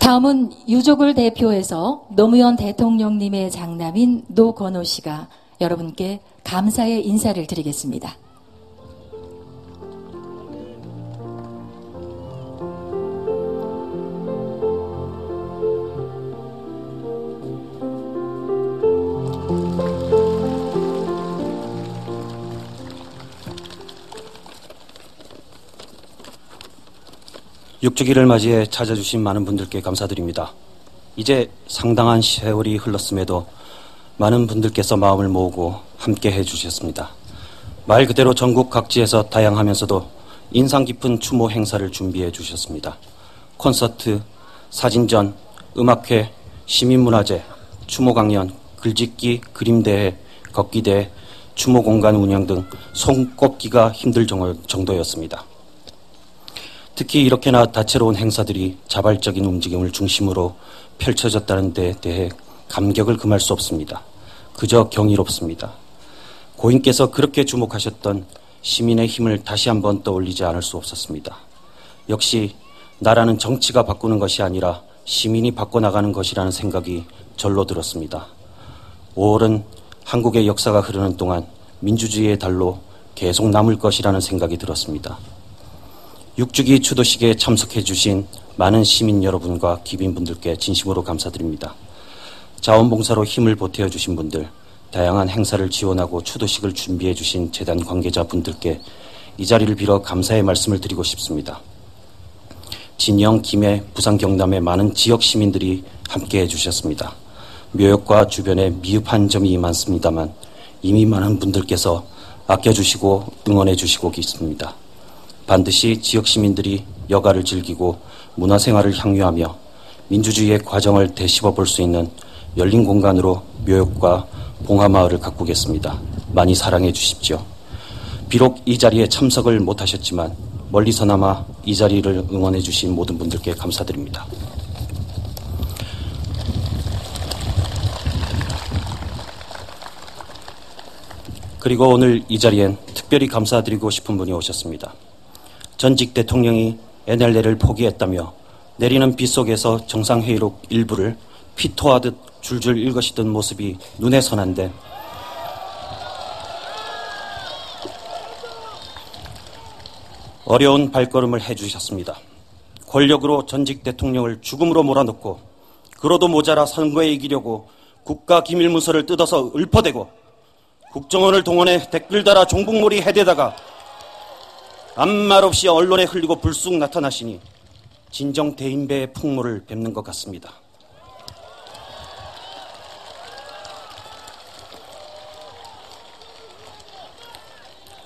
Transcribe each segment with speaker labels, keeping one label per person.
Speaker 1: 다음은 유족을 대표해서 노무현 대통령님의 장남인 노건호 씨가 여러분께 감사의 인사를 드리겠습니다.
Speaker 2: 육주기를 맞이해 찾아주신 많은 분들께 감사드립니다. 이제 상당한 세월이 흘렀음에도 많은 분들께서 마음을 모으고 함께 해주셨습니다. 말 그대로 전국 각지에서 다양하면서도 인상 깊은 추모 행사를 준비해 주셨습니다. 콘서트, 사진전, 음악회, 시민문화제, 추모 강연, 글짓기, 그림대회, 걷기대회, 추모 공간 운영 등 손꼽기가 힘들 정도였습니다. 특히 이렇게나 다채로운 행사들이 자발적인 움직임을 중심으로 펼쳐졌다는 데 대해 감격을 금할 수 없습니다. 그저 경이롭습니다. 고인께서 그렇게 주목하셨던 시민의 힘을 다시 한번 떠올리지 않을 수 없었습니다. 역시 나라는 정치가 바꾸는 것이 아니라 시민이 바꿔나가는 것이라는 생각이 절로 들었습니다. 5월은 한국의 역사가 흐르는 동안 민주주의의 달로 계속 남을 것이라는 생각이 들었습니다. 육주기 추도식에 참석해 주신 많은 시민 여러분과 기빈분들께 진심으로 감사드립니다. 자원봉사로 힘을 보태어 주신 분들, 다양한 행사를 지원하고 추도식을 준비해 주신 재단 관계자분들께 이 자리를 빌어 감사의 말씀을 드리고 싶습니다. 진영, 김해, 부산, 경남의 많은 지역 시민들이 함께 해 주셨습니다. 묘역과 주변에 미흡한 점이 많습니다만 이미 많은 분들께서 아껴주시고 응원해 주시고 계십니다. 반드시 지역 시민들이 여가를 즐기고 문화생활을 향유하며 민주주의의 과정을 되씹어 볼 수 있는 열린 공간으로 묘역과 봉하마을을 가꾸겠습니다. 많이 사랑해 주십시오. 비록 이 자리에 참석을 못하셨지만 멀리서나마 이 자리를 응원해 주신 모든 분들께 감사드립니다. 그리고 오늘 이 자리엔 특별히 감사드리고 싶은 분이 오셨습니다. 전직 대통령이 NLL을 포기했다며 내리는 비 속에서 정상회의록 일부를 피토하듯 줄줄 읽으시던 모습이 눈에 선한데 어려운 발걸음을 해주셨습니다. 권력으로 전직 대통령을 죽음으로 몰아넣고 그로도 모자라 선거에 이기려고 국가 기밀 문서를 뜯어서 읊어대고 국정원을 동원해 댓글 달아 종북몰이 해대다가 아무 말 없이 언론에 흘리고 불쑥 나타나시니 진정 대인배의 풍모를 뵙는 것 같습니다.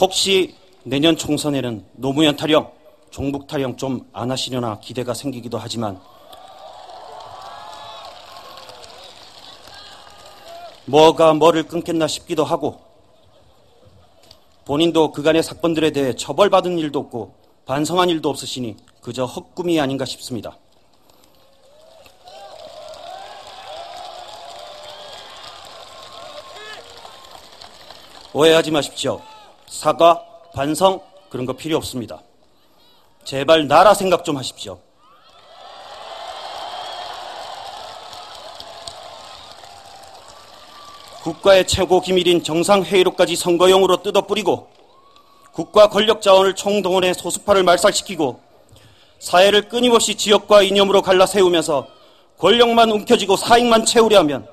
Speaker 2: 혹시 내년 총선에는 노무현 타령, 종북 타령 좀 안 하시려나 기대가 생기기도 하지만 뭐가 뭐를 끊겠나 싶기도 하고 본인도 그간의 사건들에 대해 처벌받은 일도 없고 반성한 일도 없으시니 그저 헛꿈이 아닌가 싶습니다. 오해하지 마십시오. 사과, 반성, 그런 거 필요 없습니다. 제발 나라 생각 좀 하십시오. 국가의 최고 기밀인 정상회의록까지 선거용으로 뜯어뿌리고 국가 권력 자원을 총동원해 소수파를 말살시키고 사회를 끊임없이 지역과 이념으로 갈라 세우면서 권력만 움켜쥐고 사익만 채우려 하면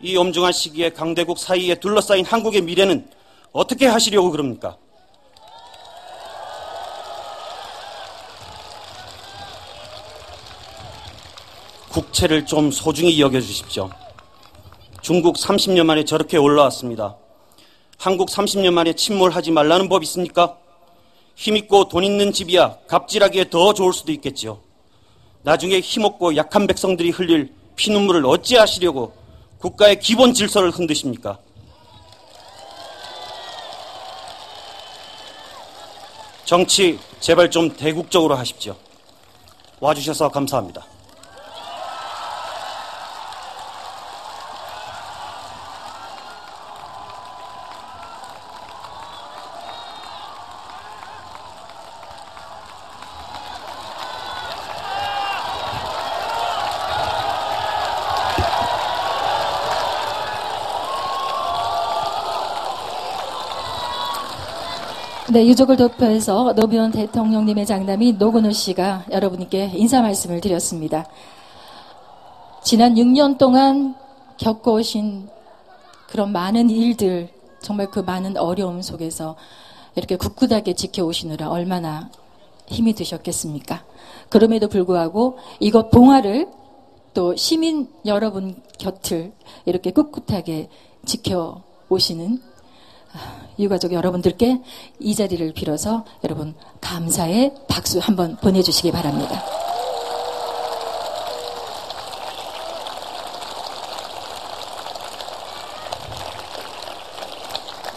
Speaker 2: 이 엄중한 시기에 강대국 사이에 둘러싸인 한국의 미래는 어떻게 하시려고 그럽니까? 국채를 좀 소중히 여겨주십시오. 중국 30년 만에 저렇게 올라왔습니다. 한국 30년 만에 침몰하지 말라는 법 있습니까? 힘있고 돈 있는 집이야 갑질하기에 더 좋을 수도 있겠지요. 나중에 힘없고 약한 백성들이 흘릴 피눈물을 어찌하시려고 국가의 기본 질서를 흔드십니까? 정치 제발 좀 대국적으로 하십시오. 와주셔서 감사합니다.
Speaker 1: 네, 유족을 도표해서 노무현 대통령님의 장남인 노건우 씨가 여러분께 인사 말씀을 드렸습니다. 지난 6년 동안 겪어오신 그런 많은 일들, 정말 그 많은 어려움 속에서 이렇게 굳굳하게 지켜오시느라 얼마나 힘이 드셨겠습니까? 그럼에도 불구하고 이것 봉화를 또 시민 여러분 곁을 이렇게 꿋꿋하게 지켜오시는 유가족 여러분들께 이 자리를 빌어서 여러분 감사의 박수 한번 보내주시기 바랍니다.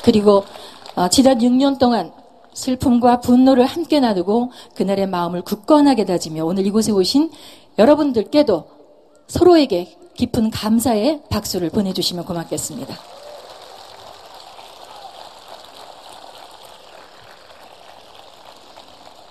Speaker 1: 그리고 어, 지난 6년 동안 슬픔과 분노를 함께 나누고 그날의 마음을 굳건하게 다지며 오늘 이곳에 오신 여러분들께도 서로에게 깊은 감사의 박수를 보내주시면 고맙겠습니다.